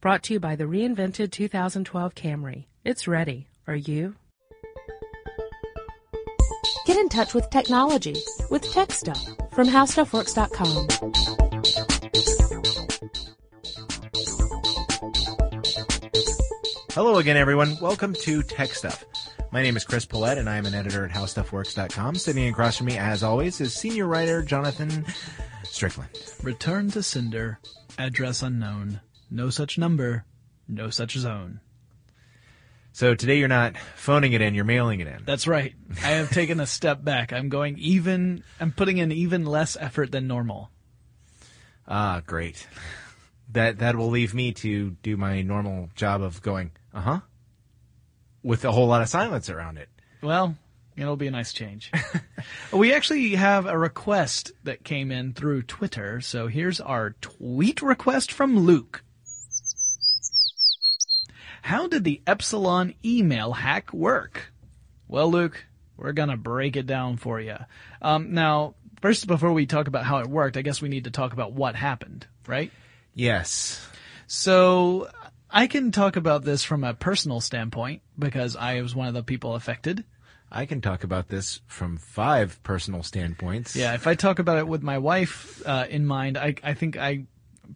Brought to you by the reinvented 2012 Camry. It's ready. Are you? Get in touch with technology with Tech Stuff from HowStuffWorks.com. Hello again, everyone. Welcome to Tech Stuff. My name is Chris Pollette, and I am an editor at HowStuffWorks.com. Sitting across from me, as always, is senior writer Jonathan Strickland. Return to sender. Address unknown. No such number. No such zone. So today you're not phoning it in, you're mailing it in. That's right. I have taken a step back. I'm going even, I'm putting in even less effort than normal. Ah, great. That that will leave me to do my normal job of going, uh huh, with a whole lot of silence around it. Well, it'll be a nice change. we actually have a request that came in through Twitter. So here's our tweet request from Luke. How did the Epsilon email hack work? Well, Luke, we're gonna break it down for you. Um, now, first, before we talk about how it worked, I guess we need to talk about what happened, right? Yes. So I can talk about this from a personal standpoint because I was one of the people affected. I can talk about this from five personal standpoints. Yeah, if I talk about it with my wife uh, in mind, I, I think I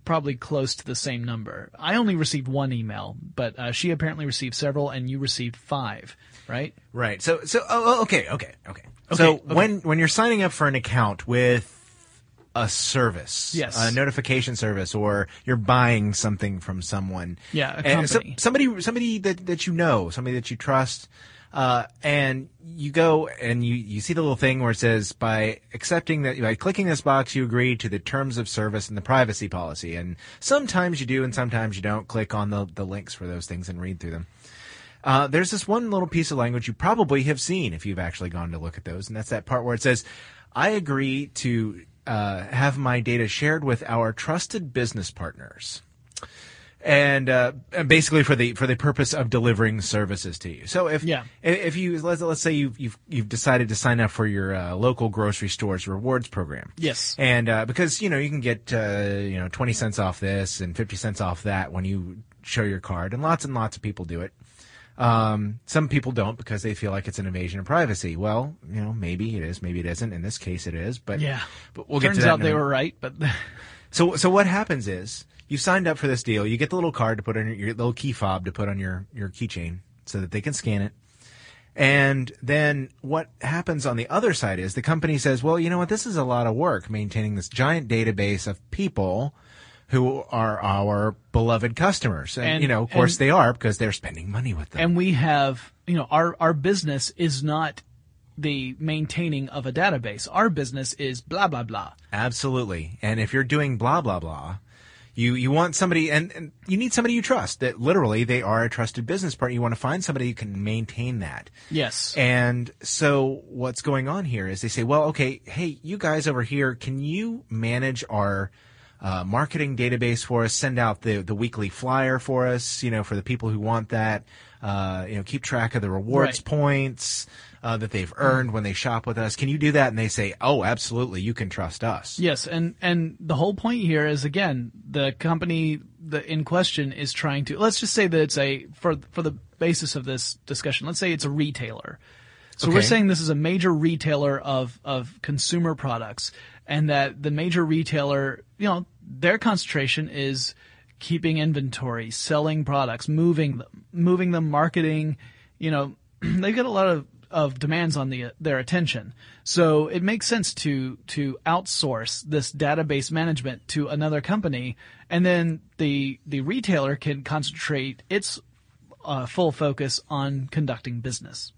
probably close to the same number. I only received one email, but uh, she apparently received several, and you received five, right? Right. So so oh, oh, okay okay okay. So okay. when when you're signing up for an account with a service, Yes. a notification service, or you're buying something from someone, Yeah, a and so- somebody somebody that that you know, somebody that you trust. Uh, and you go and you, you see the little thing where it says by accepting that by clicking this box you agree to the terms of service and the privacy policy. And sometimes you do and sometimes you don't. Click on the, the links for those things and read through them. Uh, there's this one little piece of language you probably have seen if you've actually gone to look at those, and that's that part where it says, "I agree to uh, have my data shared with our trusted business partners." And uh, basically for the for the purpose of delivering services to you. So if Yeah. if- you let's, let's say you've you've you've decided to sign up for your uh, local grocery store's rewards program, Yes. and uh, because you know you can get uh, you know twenty cents off this and fifty cents off that when you show your card, and lots and lots of people do it. Um, some people don't because they feel like it's an invasion of privacy. Well, you know, maybe it is, maybe it isn't. In this case, it is. But Yeah. but we'll Turns get to that. out they were right, but So so what happens is you signed up for this deal. You get the little card to put on your, your little key fob to put on your your keychain so that they can scan it. And then what happens on the other side is the company says, well, you know what? This is a lot of work maintaining this giant database of people who are our beloved customers. And, And- you know, of course and- they are because they're spending money with them. and we have you know our our business is not the maintaining of a database. Our business is blah blah blah. Absolutely. And if you're doing blah blah blah, you you want somebody and, and you need somebody you trust. That literally they are a trusted business partner. You want to find somebody who can maintain that. Yes. And so what's going on here is they say, well, okay, hey, you guys over here, can you manage our uh, marketing database for us? Send out the the weekly flyer for us, you know, for the people who want that. Uh, you know, keep track of the rewards Right. points uh, that they've earned when they shop with us. Can you do that? And they say, oh, absolutely, you can trust us. Yes, and and the whole point here is again the company the in question is trying to let's just say that it's a for for the basis of this discussion. Let's say it's a retailer. So we're saying this is a major retailer of of consumer products, and that the major retailer, you know, their concentration is keeping inventory, selling products, moving them, moving them, marketing. You know, they've got a lot of of demands on the their attention. So it makes sense to to outsource this database management to another company, and then the the retailer can concentrate its uh, full focus on conducting business.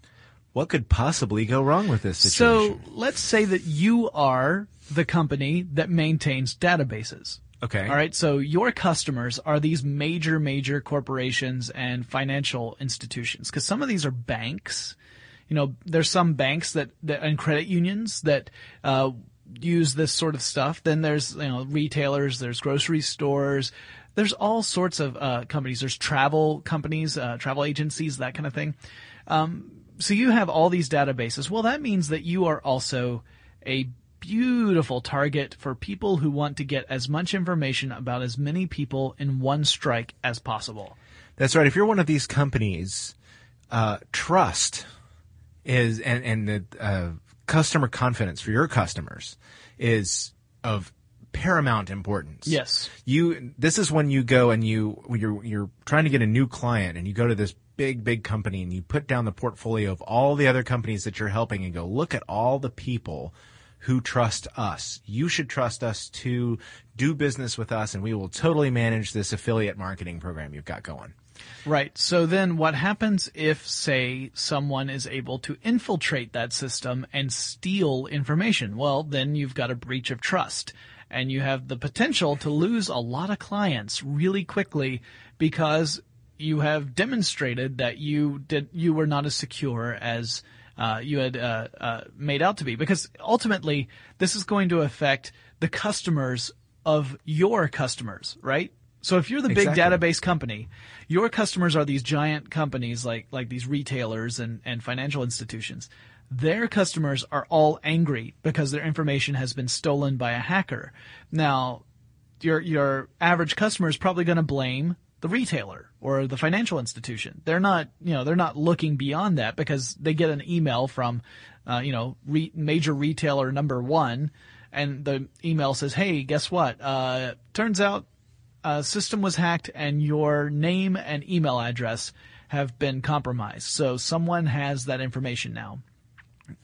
What could possibly go wrong with this So let's say that you are the company that maintains databases. okay. All right. So your customers are these major, major corporations and financial institutions because some of these are banks. You know, there's some banks that, that and credit unions that, uh, use this sort of stuff. Then there's, you know, retailers, there's grocery stores, there's all sorts of, uh, companies. There's travel companies, uh, travel agencies, that kind of thing. Um, so you have all these databases. Well, that means that you are also a beautiful target for people who want to get as much information about as many people in one strike as possible. That's right. If you're one of these companies, uh, trust is and and the uh, customer confidence for your customers is of paramount importance. Yes. You this is when you go and you you're you're trying to get a new client and you go to this big big company and you put down the portfolio of all the other companies that you're helping and go look at all the people who trust us. You should trust us to do business with us and we will totally manage this affiliate marketing program you've got going. Right. So then what happens if, say, someone is able to infiltrate that system and steal information? Well, then you've got a breach of trust and you have the potential to lose a lot of clients really quickly because you have demonstrated that you did, you were not as secure as uh, you had uh, uh, made out to be. Because ultimately, this is going to affect the customers of your customers, right? So if you're the big Exactly. database company, your customers are these giant companies like like these retailers and, and financial institutions. Their customers are all angry because their information has been stolen by a hacker. Now, your your average customer is probably going to blame the retailer or the financial institution. They're not, you know, they're not looking beyond that because they get an email from, uh, you know, re- major retailer number one, and the email says, "Hey, guess what? Uh, turns out uh, system was hacked and your name and email address have been compromised. So someone has that information now.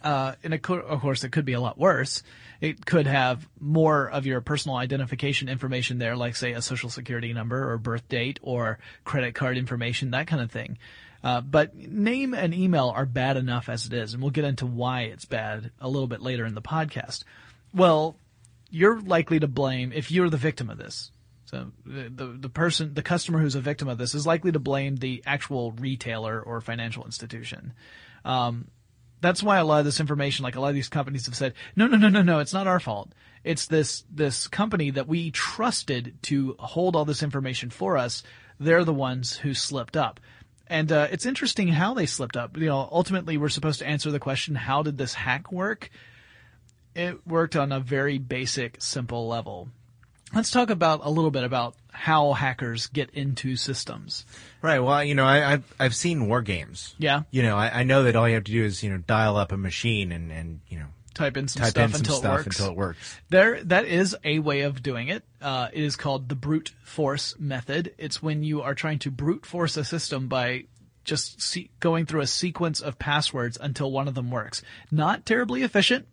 Uh, and of course, it could be a lot worse. It could have more of your personal identification information there, like say a social security number or birth date or credit card information, that kind of thing. Uh, but name and email are bad enough as it is, and we'll get into why it's bad a little bit later in the podcast. Well, you're likely to blame if you're the victim of this. So the, the the person, the customer who's a victim of this, is likely to blame the actual retailer or financial institution. Um, that's why a lot of this information, like a lot of these companies have said, no, no, no, no, no, it's not our fault. It's this this company that we trusted to hold all this information for us. They're the ones who slipped up. And uh, it's interesting how they slipped up. You know, ultimately, we're supposed to answer the question: How did this hack work? It worked on a very basic, simple level. Let's talk about a little bit about how hackers get into systems. Right. Well, you know, I, I've I've seen war games. Yeah. You know, I, I know that all you have to do is you know dial up a machine and and you know Type in some type stuff in some until stuff it works. until it works. There, that is a way of doing it. Uh, it is called the brute force method. It's when you are trying to brute force a system by just se- going through a sequence of passwords until one of them works. Not terribly efficient.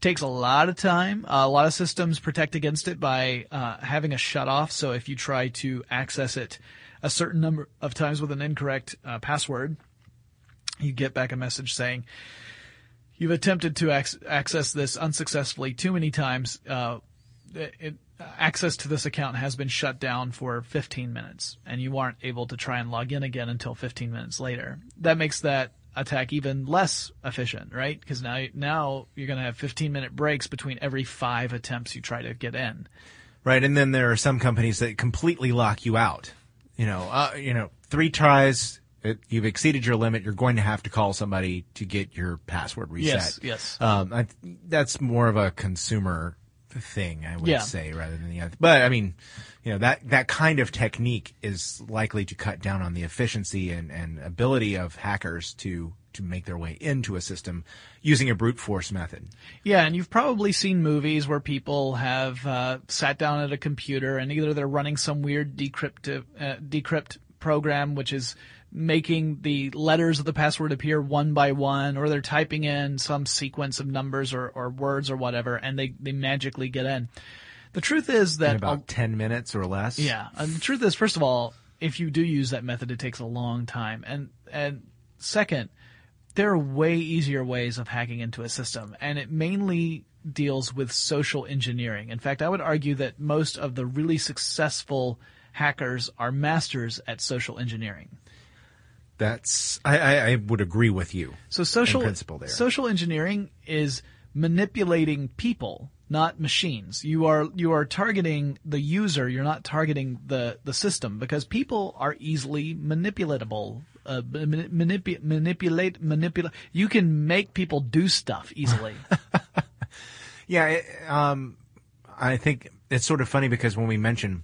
Takes a lot of time. Uh, a lot of systems protect against it by uh, having a shut off. So if you try to access it a certain number of times with an incorrect uh, password, you get back a message saying, you've attempted to ac- access this unsuccessfully too many times. Uh, it- access to this account has been shut down for 15 minutes, and you aren't able to try and log in again until 15 minutes later. That makes that attack even less efficient, right? Because now now you're going to have 15 minute breaks between every five attempts you try to get in. Right. And then there are some companies that completely lock you out. You know, uh, you know, three tries. It, you've exceeded your limit. You're going to have to call somebody to get your password reset. Yes, yes. Um, I, that's more of a consumer thing, I would Yeah. say, rather than the other. But I mean, you know, that that kind of technique is likely to cut down on the efficiency and, and ability of hackers to to make their way into a system using a brute force method. Yeah, and you've probably seen movies where people have uh, sat down at a computer and either they're running some weird decrypt uh, decrypt program, which is making the letters of the password appear one by one, or they're typing in some sequence of numbers or, or words or whatever, and they, they magically get in. The truth is that In about ten minutes or less. yeah, and the truth is, first of all, if you do use that method, it takes a long time, and and second, there are way easier ways of hacking into a system, and it mainly deals with social engineering. In fact, I would argue that most of the really successful hackers are masters at social engineering. That's I, I, I would agree with you. So social principle there. social engineering is manipulating people, not machines. You are you are targeting the user. You're not targeting the the system because people are easily manipulatable. Uh, mani- manipu- manipulate manipulate. You can make people do stuff easily. Yeah, it, um, I think it's sort of funny because when we mention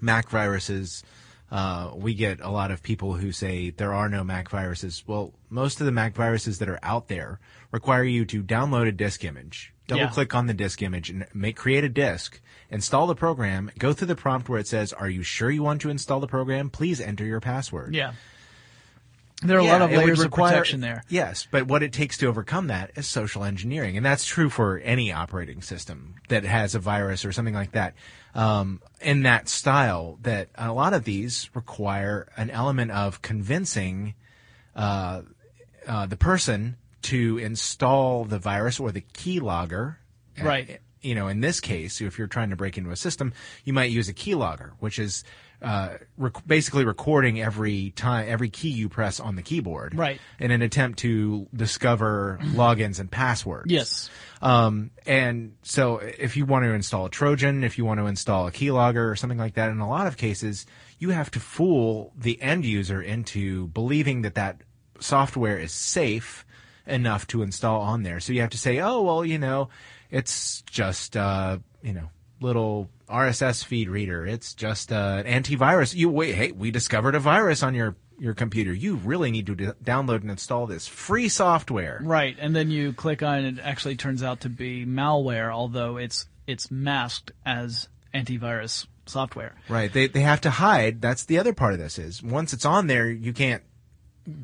Mac viruses, uh, we get a lot of people who say there are no Mac viruses. Well, most of the Mac viruses that are out there require you to download a disk image, double Yeah. click on the disk image, and make create a disk, install the program, go through the prompt where it says, "Are you sure you want to install the program? Please enter your password." Yeah. There are a lot of layers of protection there. Yes, but what it takes to overcome that is social engineering, and that's true for any operating system that has a virus or something like that. Um, in that style, that a lot of these require an element of convincing uh, uh, the person to install the virus or the keylogger. Right. Uh, You know, in this case, if you're trying to break into a system, you might use a keylogger, which is uh, rec- basically recording every time, every key you press on the keyboard, Right. in an attempt to discover logins and passwords. Yes. Um, and so if you want to install a Trojan, if you want to install a keylogger or something like that, in a lot of cases, you have to fool the end user into believing that that software is safe enough to install on there. So you have to say, oh, well, you know, it's just, uh, you know, little RSS feed reader. It's just uh, an antivirus. You wait, hey, we discovered a virus on your your computer. You really need to d- download and install this free software. Right, and then you click on it. It actually turns out to be malware, although it's it's masked as antivirus software. Right. They they have to hide. That's the other part of this is once it's on there, you can't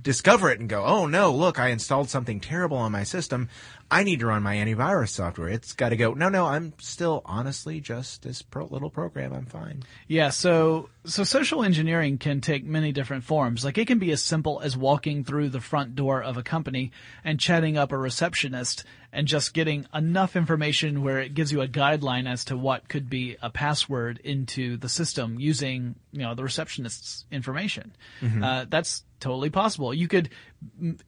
discover it and go, "Oh no, look, I installed something terrible on my system. I need to run my antivirus software." It's got to go, "No, no, I'm still honestly just this pro- little program. I'm fine." Yeah, so so social engineering can take many different forms. Like it can be as simple as walking through the front door of a company and chatting up a receptionist and just getting enough information where it gives you a guideline as to what could be a password into the system using, you know, the receptionist's information. Uh, that's totally possible. You could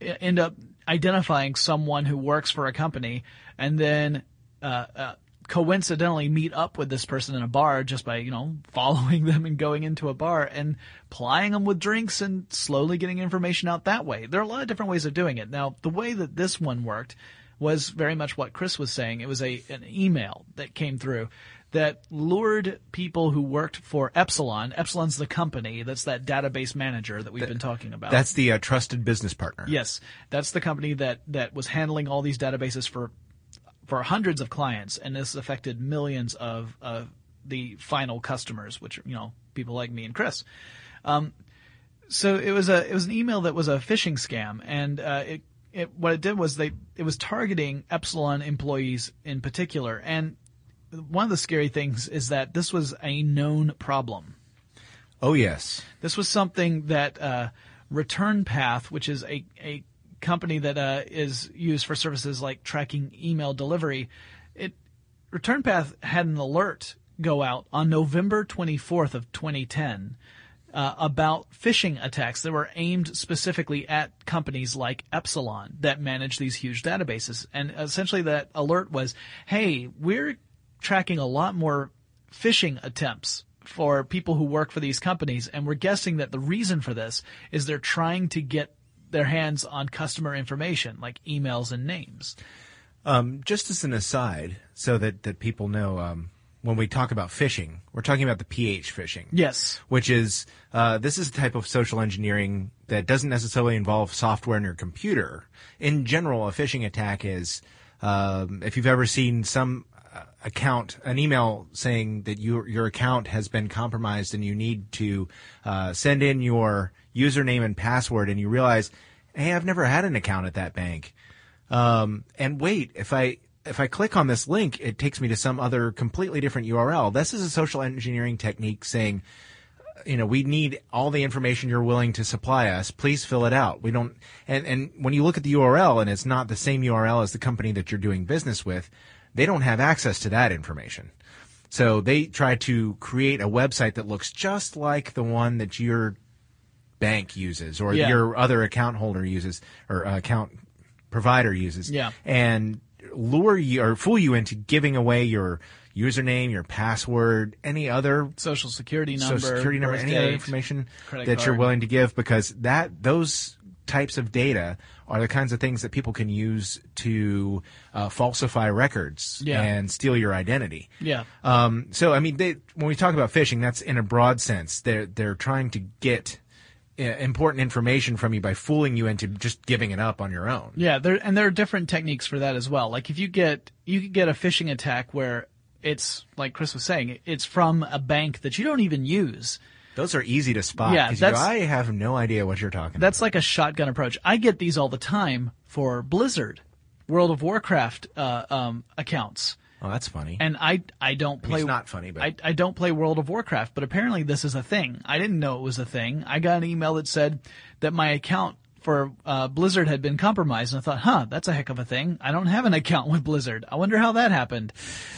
end up identifying someone who works for a company and then uh, uh, coincidentally meet up with this person in a bar just by you know following them and going into a bar and plying them with drinks and slowly getting information out that way. There are a lot of different ways of doing it. Now, the way that this one worked was very much what Chris was saying. It was a an email that came through that lured people who worked for Epsilon. Epsilon's the company that's that database manager that we've been talking about. That's the uh, trusted business partner. Yes, that's the company that that was handling all these databases for for hundreds of clients, and this affected millions of of the final customers, which are you know people like me and Chris. Um, so it was a it was an email that was a phishing scam, and uh, it it what it did was they it was targeting Epsilon employees in particular, and one of the scary things is that this was a known problem. Oh yes. This was something that uh, Return Path, which is a, a company that uh, is used for services like tracking email delivery, it Return Path had an alert go out on November 24th of 2010 uh, about phishing attacks that were aimed specifically at companies like Epsilon that manage these huge databases. And essentially that alert was, hey, we're tracking a lot more phishing attempts for people who work for these companies, and we're guessing that the reason for this is they're trying to get their hands on customer information, like emails and names. Um, just as an aside, so that that people know, um, when we talk about phishing, we're talking about the pH phishing. Yes. which is uh, this is a type of social engineering that doesn't necessarily involve software in your computer. In general, a phishing attack is um, if you've ever seen some account, an email saying that your your account has been compromised and you need to uh, send in your username and password, and you realize, hey, I've never had an account at that bank. Um, and wait, if I if I click on this link, it takes me to some other completely different URL. This is a social engineering technique saying, you know, we need all the information you're willing to supply us. Please fill it out. We don't, and, and when you look at the URL and it's not the same URL as the company that you're doing business with, they don't have access to that information. So they try to create a website that looks just like the one that your bank uses or Yeah. your other account holder uses or account provider uses. Yeah. And lure you or fool you into giving away your username, your password, any other Social security number, social security number, any other information that you're willing to give because that those types of data are the kinds of things that people can use to uh, falsify records Yeah. and steal your identity. Yeah. Um, so, I mean, they, when we talk about phishing, that's in a broad sense. They're they're trying to get uh, important information from you by fooling you into just giving it up on your own. Yeah, there and there are different techniques for that as well. Like if you get you could get a phishing attack where it's like Chris was saying, it's from a bank that you don't even use. Those are easy to spot. Yeah, 'cause you I have no idea what you're talking. That's like a shotgun approach. I get these all the time for Blizzard, World of Warcraft uh, um, accounts. Oh, that's funny. And I I don't play. it's not funny, but- I I don't play World of Warcraft, but apparently this is a thing. I didn't know it was a thing. I got an email that said that my account for uh, Blizzard had been compromised, and I thought, huh, that's a heck of a thing. I don't have an account with Blizzard. I wonder how that happened.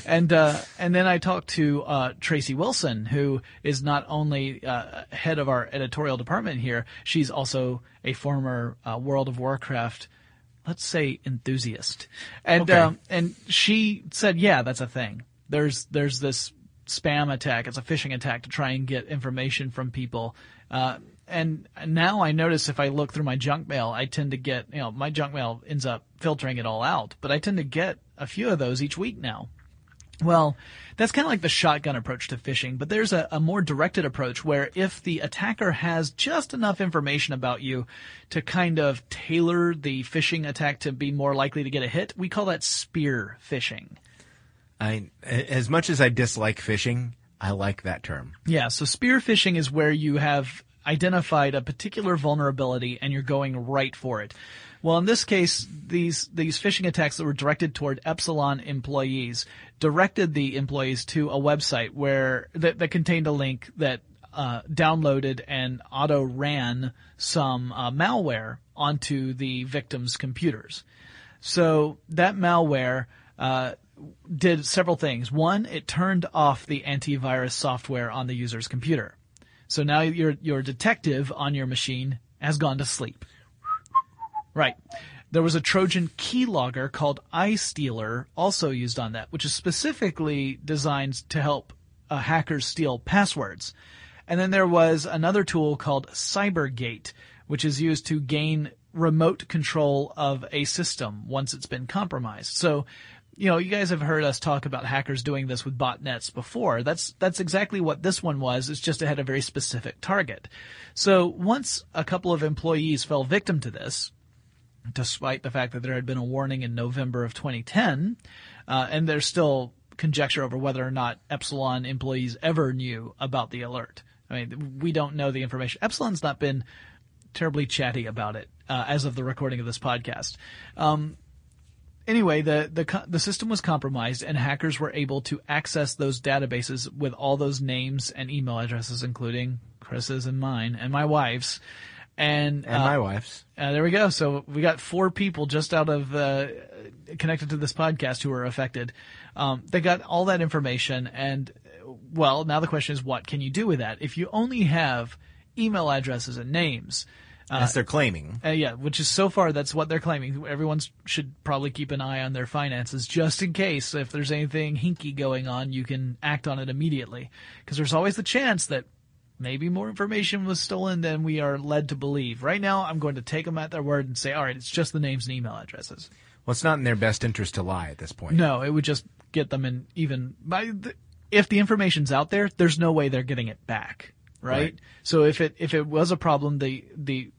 And uh, and then I talked to uh, Tracy Wilson, who is not only uh, head of our editorial department here, she's also a former uh, World of Warcraft let's say enthusiast and Okay. um, and she said yeah that's a thing there's there's this spam attack it's a phishing attack to try and get information from people uh, and now I notice if I look through my junk mail, I tend to get, you know, my junk mail ends up filtering it all out, but I tend to get a few of those each week now. Well, that's kind of like the shotgun approach to phishing, but there's a, a more directed approach where if the attacker has just enough information about you to kind of tailor the phishing attack to be more likely to get a hit, we call that spear phishing. I, as much as I dislike phishing, I like that term. Yeah, so spear phishing is where you have identified a particular vulnerability and you're going right for it. Well, in this case, these these phishing attacks that were directed toward Epsilon employees directed the employees to a website where that, that contained a link that uh, downloaded and auto ran some uh, malware onto the victims' computers. So that malware uh, did several things. One, it turned off the antivirus software on the user's computer. So now your your detective on your machine has gone to sleep. Right. There was a Trojan keylogger called iStealer also used on that, which is specifically designed to help uh, hackers steal passwords. And then there was another tool called CyberGate, which is used to gain remote control of a system once it's been compromised. So, you know, you guys have heard us talk about hackers doing this with botnets before. That's that's exactly what this one was. It's just it had a very specific target. So once a couple of employees fell victim to this, despite the fact that there had been a warning in November of 2010, uh, and there's still conjecture over whether or not Epsilon employees ever knew about the alert. I mean, we don't know the information. Epsilon's not been terribly chatty about it uh, as of the recording of this podcast. Um, anyway, the, the the system was compromised, and hackers were able to access those databases with all those names and email addresses, including Chris's and mine and my wife's. And, And uh, my wife's. uh, there we go. So we got four people just out of uh, connected to this podcast who were affected. Um, they got all that information, and well, now the question is, what can you do with that? If you only have email addresses and names, as they're claiming. uh, yeah, which is so far that's what they're claiming. Everyone should probably keep an eye on their finances just in case if there's anything hinky going on, you can act on it immediately. Because there's always the chance that maybe more information was stolen than we are led to believe. Right now, I'm going to take them at their word and say, all right, it's just the names and email addresses. Well, it's not in their best interest to lie at this point. No, it would just get them in even by the, if the information's out there, there's no way they're getting it back, right? Right. So if it if it was a problem, the the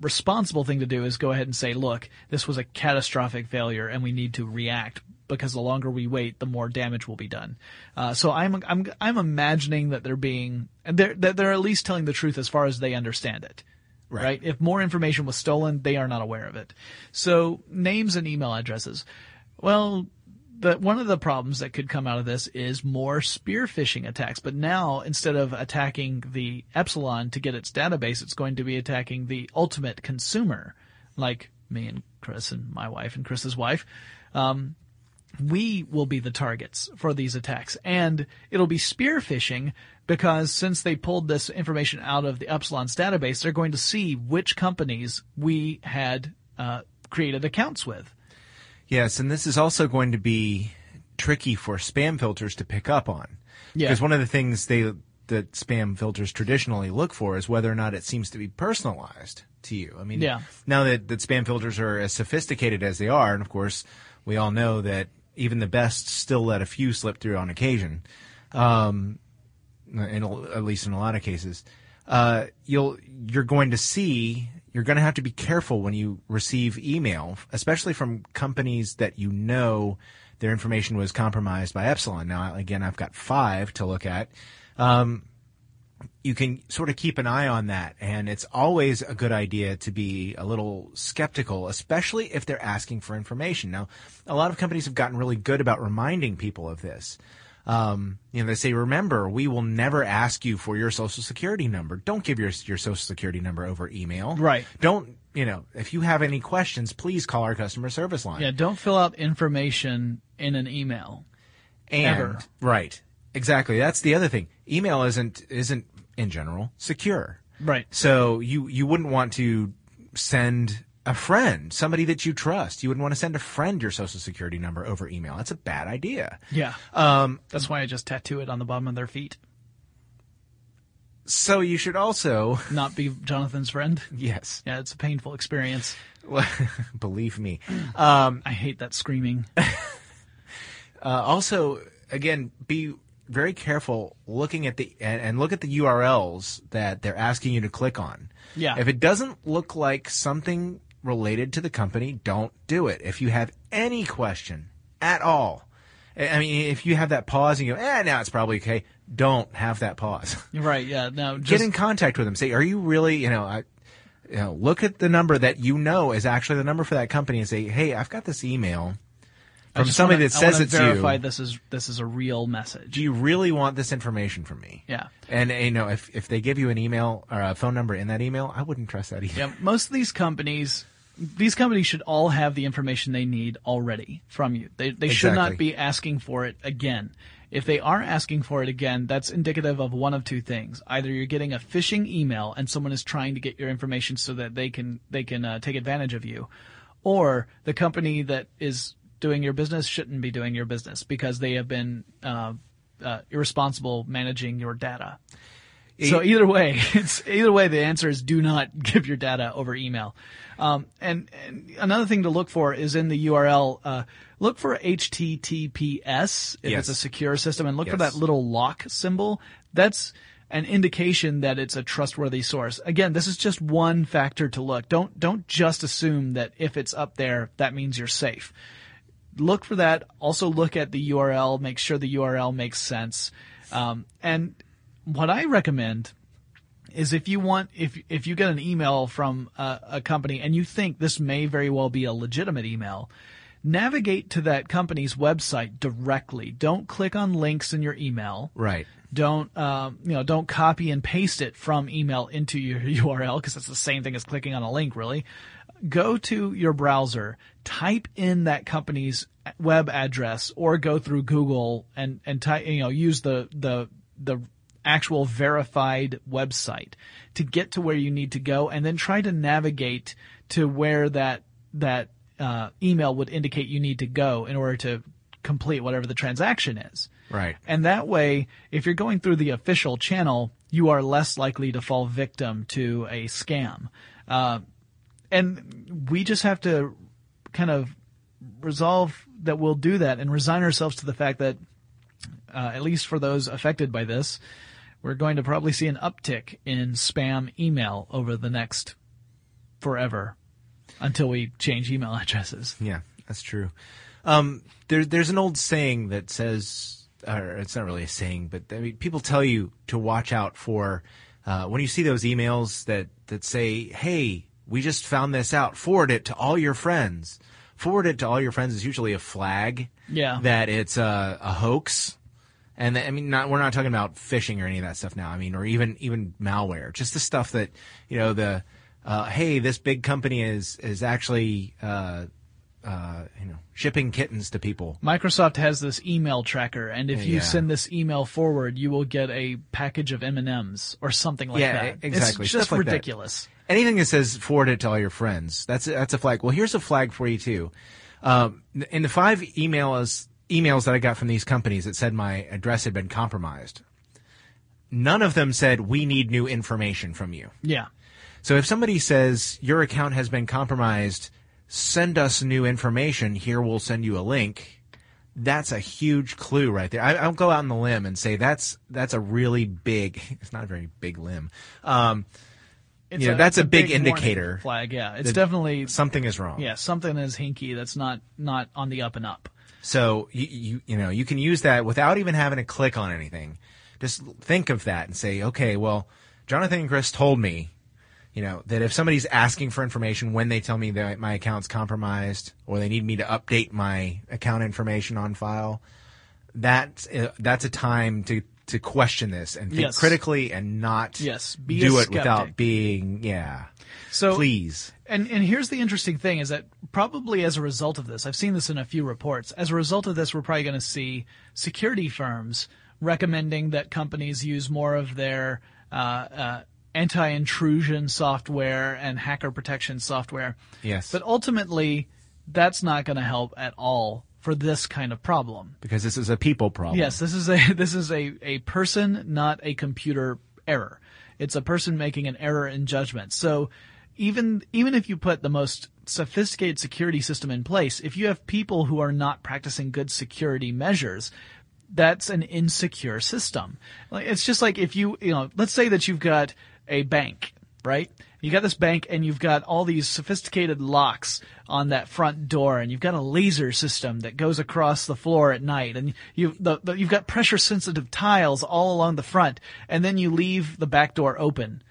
responsible thing to do is go ahead and say, look, this was a catastrophic failure, and we need to react because the longer we wait, the more damage will be done. Uh, so I'm I'm I'm imagining that they're being they're that they're at least telling the truth as far as they understand it. Right. right? If more information was stolen, they are not aware of it. So names and email addresses. Well, the, one of the problems that could come out of this is more spear phishing attacks. But now, instead of attacking the Epsilon to get its database, it's going to be attacking the ultimate consumer, like me and Chris and my wife and Chris's wife. Um, we will be the targets for these attacks. And it'll be spear phishing because since they pulled this information out of the Epsilon's database, they're going to see which companies we had uh, created accounts with. Yes, and this is also going to be tricky for spam filters to pick up on. Yeah. Because one of the things they that spam filters traditionally look for is whether or not it seems to be personalized to you. I mean, Yeah. now that, that spam filters are as sophisticated as they are, and of course, we all know that even the best still let a few slip through on occasion, um, in, at least in a lot of cases, uh, you'll you're going to see you're going to have to be careful when you receive email, especially from companies that you know their information was compromised by Epsilon. Now, again, I've got five to look at. Um, you can sort of keep an eye on that. And it's always a good idea to be a little skeptical, especially if they're asking for information. Now, a lot of companies have gotten really good about reminding people of this. Um, you know, they say, remember, we will never ask you for your social security number. Don't give your, your social security number over email. Right. Don't, you know, if you have any questions, please call our customer service line. Yeah, don't fill out information in an email. And Ever. right, exactly. That's the other thing. Email isn't isn't in general secure. Right. So you you wouldn't want to send a friend, somebody that you trust. You wouldn't want to send a friend your social security number over email. That's a bad idea. Yeah. Um, That's why I just tattoo it on the bottom of their feet. so you should also Not be Jonathan's friend. yes, Yeah, it's a painful experience. believe me. Um, I hate that screaming. uh, also, again, be very careful looking at the and, and look at the URLs that they're asking you to click on. Yeah. If it doesn't look like something related to the company, don't do it. If you have any question at all, I mean, if you have that pause and you go, eh, now it's probably okay, don't have that pause. right. Yeah. No. Get in contact with them. Say, are you really, you know, I, you know, look at the number that you know is actually the number for that company and say, hey, I've got this email from somebody wanna- that says it's verify you. this is this is a real message. Do you really want this information from me? Yeah. And you know, if if they give you an email or a phone number in that email, I wouldn't trust that either. Yeah, most of these companies, these companies should all have the information they need already from you. They they should not be asking for it again. If they are asking for it again, that's indicative of one of two things: either you're getting a phishing email and someone is trying to get your information so that they can they can uh, take advantage of you, or the company that is doing your business shouldn't be doing your business because they have been uh, uh, irresponsible managing your data. So either way, it's either way. The answer is do not give your data over email. Um, and, and another thing to look for is in the URL. Uh, look for HTTPS if Yes. it's a secure system, and look for that little lock symbol. That's an indication that it's a trustworthy source. Again, this is just one factor to look. Don't don't just assume that if it's up there, that means you're safe look for that. Also look at the URL, make sure the URL makes sense. Um, and what I recommend is if you want, if, if you get an email from a, a company and you think this may very well be a legitimate email, navigate to that company's website directly. Don't click on links in your email Right. don't um, you know don't copy and paste it from email into your URL because it's the same thing as clicking on a link really go to your browser type in that company's web address or go through Google and and type you know use the the the actual verified website to get to where you need to go and then try to navigate to where that that uh, email would indicate you need to go in order to complete whatever the transaction is. Right. And that way, if you're going through the official channel, you are less likely to fall victim to a scam. Uh, and we just have to kind of resolve that we'll do that and resign ourselves to the fact that, uh, at least for those affected by this, we're going to probably see an uptick in spam email over the next forever until we change email addresses. Yeah, that's true. Um, there, there's an old saying that says, or it's not really a saying, but I mean, people tell you to watch out for uh, when you see those emails that that say, "Hey, we just found this out. Forward it to all your friends." Forward it to all your friends is usually a flag Yeah. that it's a, a hoax. And I mean, not we're not talking about phishing or any of that stuff now. I mean, or even even malware, just the stuff that you know the uh, hey, this big company is is actually uh, uh, you know shipping kittens to people. Microsoft has this email tracker, and if you Yeah. send this email forward, you will get a package of M and M's or something like Yeah, that. exactly. It's just like that. ridiculous. Anything that says forward it to all your friends, that's a, that's a flag. Well, here's a flag for you too. Um, in the five emails emails that I got from these companies that said my address had been compromised, none of them said we need new information from you. Yeah. So if somebody says your account has been compromised, send us new information. Here we'll send you a link. That's a huge clue right there. I, I'll go out on the limb and say that's that's a really big. It's not a very big limb. Um, It's You know, that's it's a big warning indicator flag. Yeah. It's definitely, something is wrong. yeah, something is hinky that's not, not on the up and up. So you, you you know you can use that without even having to click on anything. Just think of that and say, okay, well, Jonathan and Chris told me, you know, that if somebody's asking for information when they tell me that my account's compromised or they need me to update my account information on file, that's uh, that's a time to to question this and think Yes. critically and not Yes, be do it without being yeah. So Please. And and here's the interesting thing is that probably as a result of this, I've seen this in a few reports. As a result of this, we're probably going to see security firms recommending that companies use more of their uh, uh, anti-intrusion software and hacker protection software. Yes. But ultimately, that's not going to help at all for this kind of problem. because this is a people problem. Yes, this is a this is a, a person, not a computer error. It's a person making an error in judgment. So even even if you put the most sophisticated security system in place, if you have people who are not practicing good security measures, that's an insecure system. Like it's just like if you you know, let's say that you've got a bank, right? You got this bank and you've got all these sophisticated locks on that front door and you've got a laser system that goes across the floor at night and the, you've got pressure sensitive tiles all along the front and then you leave the back door open.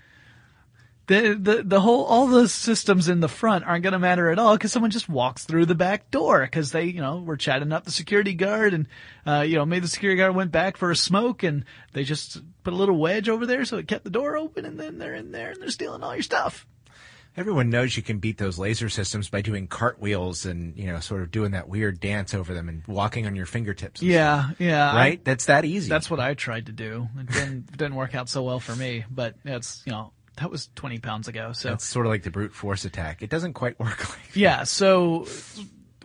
The, the, the whole, all the systems in the front aren't going to matter at all because someone just walks through the back door because they, you know, were chatting up the security guard and, uh, you know, maybe the security guard went back for a smoke and they just put a little wedge over there so it kept the door open and then they're in there and they're stealing all your stuff. Everyone knows you can beat those laser systems by doing cartwheels and you know sort of doing that weird dance over them and walking on your fingertips. and Yeah, yeah. stuff, right. That's that easy. That's what I tried to do. It didn't, it didn't work out so well for me, but it's, you know, that was 20 pounds ago. So That's sort of like the brute force attack. It doesn't quite work like. Yeah, so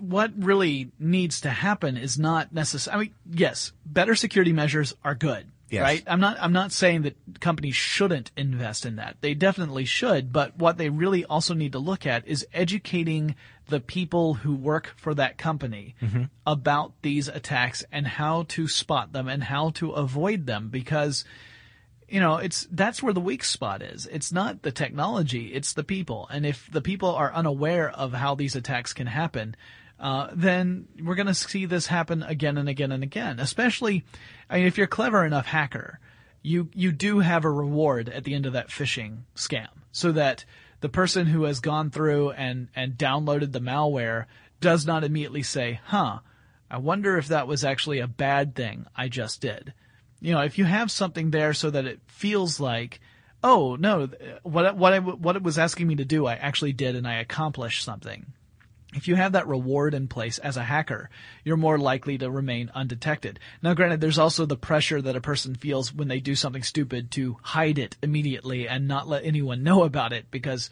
what really needs to happen is not necessarily, I mean, yes, better security measures are good. Yes. Right? I'm not, I'm not saying that companies shouldn't invest in that. They definitely should, but what they really also need to look at is educating the people who work for that company mm-hmm. about these attacks and how to spot them and how to avoid them because you know, it's that's where the weak spot is. It's not the technology, it's the people. And if the people are unaware of how these attacks can happen, uh, then we're going to see this happen again and again and again. Especially, I mean, if you're a clever enough hacker, you you do have a reward at the end of that phishing scam, so that the person who has gone through and and downloaded the malware does not immediately say, "Huh, I wonder if that was actually a bad thing I just did." You know, if you have something there so that it feels like, oh no, what what I, what it was asking me to do, I actually did, and I accomplished something. If you have that reward in place as a hacker, you're more likely to remain undetected. Now, granted, there's also the pressure that a person feels when they do something stupid to hide it immediately and not let anyone know about it because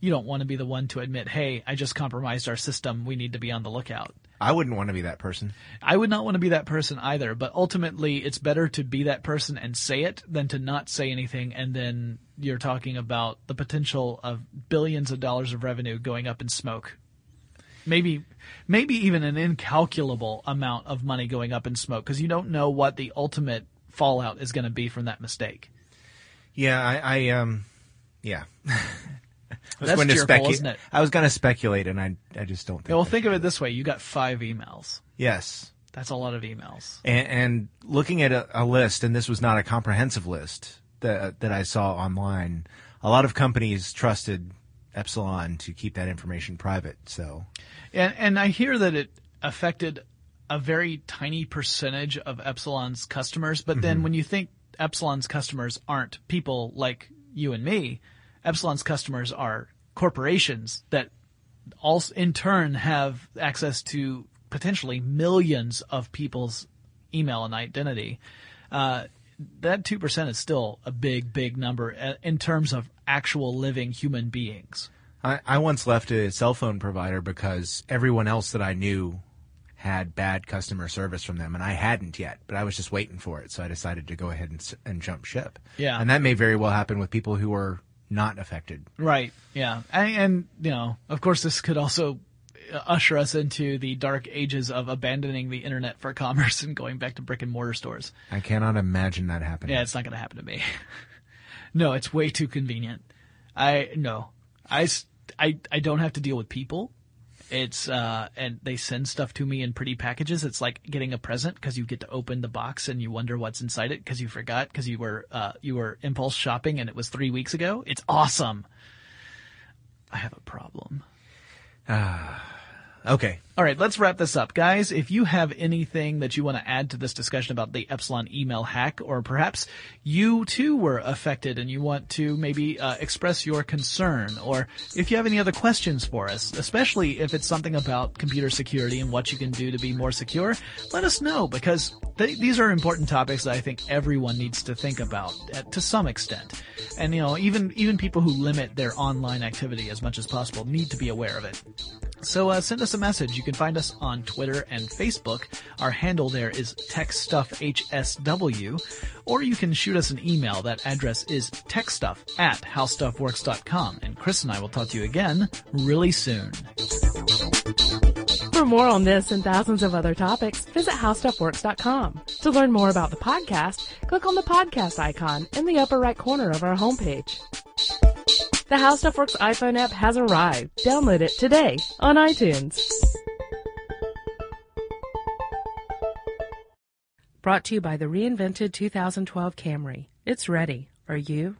you don't want to be the one to admit, hey, I just compromised our system. We need to be on the lookout. I wouldn't want to be that person. I would not want to be that person either, but ultimately it's better to be that person and say it than to not say anything and then you're talking about the potential of billions of dollars of revenue going up in smoke. Maybe, maybe even an incalculable amount of money going up in smoke because you don't know what the ultimate fallout is going to be from that mistake. Yeah, I, I um, yeah. I was That's going to cheerful, specu- isn't it? I was going to speculate, and I, I just don't think. Yeah, well, think of it this way: you got five emails. Yes, That's a lot of emails. and, and looking at a, a list, and this was not a comprehensive list that that I saw online. A lot of companies trusted Epsilon to keep that information private. So And and I hear that it affected a very tiny percentage of Epsilon's customers, but then mm-hmm. when you think Epsilon's customers aren't people like you and me, Epsilon's customers are corporations that also in turn have access to potentially millions of people's email and identity. Uh, that 2% is still a big, big number uh, in terms of actual living human beings. I, I once left a cell phone provider because everyone else that I knew had bad customer service from them, and I hadn't yet, but I was just waiting for it, so I decided to go ahead and, and jump ship. Yeah. and that may very well happen with people who are not affected. Right. Yeah. And, and you know, of course, this could also uh, usher us into the dark ages of abandoning the internet for commerce and going back to brick and mortar stores. I cannot imagine that happening. Yeah, it's not going to happen to me. no, it's way too convenient. I no, I I I don't have to deal with people. It's uh, and they send stuff to me in pretty packages. It's like getting a present because you get to open the box and you wonder what's inside it because you forgot because you were uh, you were impulse shopping and it was three weeks ago. It's awesome. I have a problem. Okay. All right, let's wrap this up. Guys, if you have anything that you want to add to this discussion about the Epsilon email hack, or perhaps you too were affected and you want to maybe uh, express your concern, or if you have any other questions for us, especially if it's something about computer security and what you can do to be more secure, let us know because th- these are important topics that I think everyone needs to think about to some extent. And you know, even even people who limit their online activity as much as possible need to be aware of it. So uh, send us a message. You can find us on Twitter and Facebook. Our handle there is techstuffhsw, or you can shoot us an email. That address is techstuff at howstuffworks.com. And Chris and I will talk to you again really soon. For more on this and thousands of other topics, visit howstuffworks.com. To learn more about the podcast, click on the podcast icon in the upper right corner of our homepage. The How Stuff Works iPhone app has arrived. Download it today on iTunes. Brought to you by the reinvented 2012 Camry. It's ready. Are you?